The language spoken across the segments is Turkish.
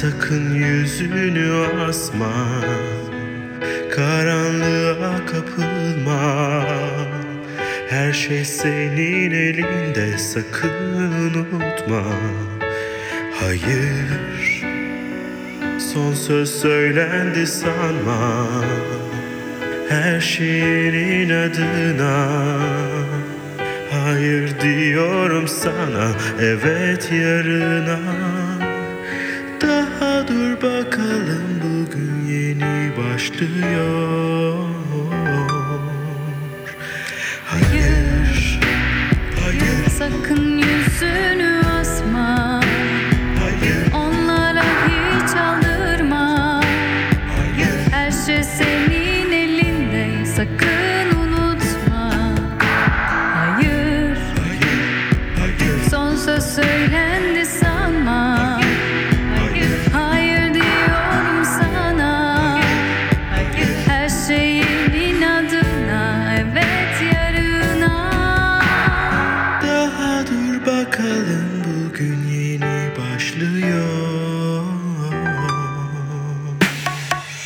Sakın yüzünü asma. Karanlığa kapılma. Her şey senin elinde sakın unutma. Hayır Son söz söylendi sanma. Her şeyin adına Hayır diyorum sana. Evet yarına Daha dur bakalım Bugün yeni başlıyor. Hayır Hayır. Sakın yüzünü asma. Hayır. Onlara hiç aldırma. Hayır. Her şey senin elinde Sakın unutma. Hayır. Hayır Hayır. Son söz söylendi başlıyor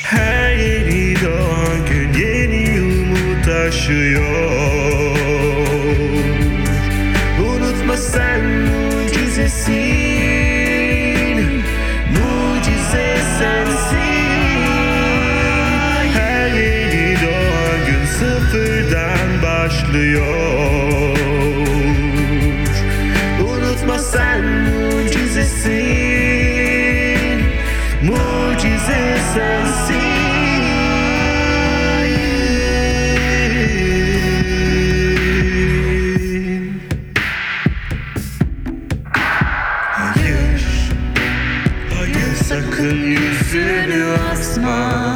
Her yeni doğan gün yeni umut taşıyor. Unutma sen mucizesin Mucize sensin. Her yeni doğan gün sıfırdan başlıyor Mucize sensin Hayır Hayır sakın yüzünü asma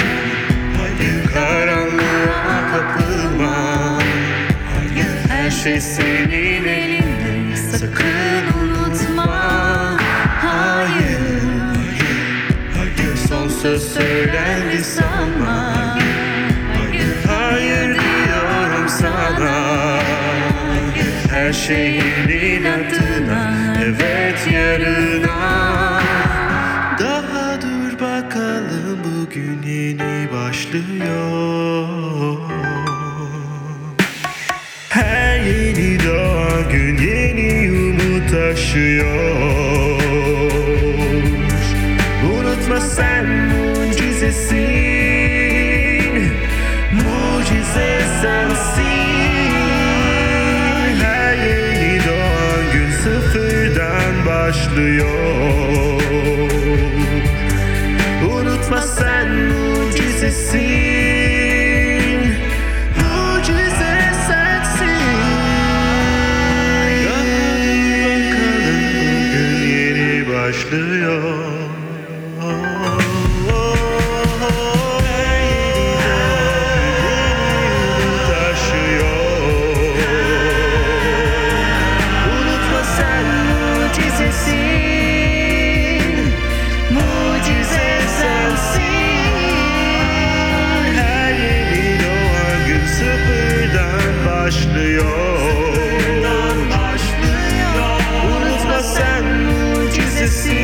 Hayır karanlığa kapılma Hayır her şey senin elinde Sakın söz söylendi sanma Hayır hayır diyorum sana. Her şeyin adına Evet yarına Mucize sensin. Doğan gün sıfırdan başlıyor. Unutma sen mucizesin. Mucize başlıyor mucizesin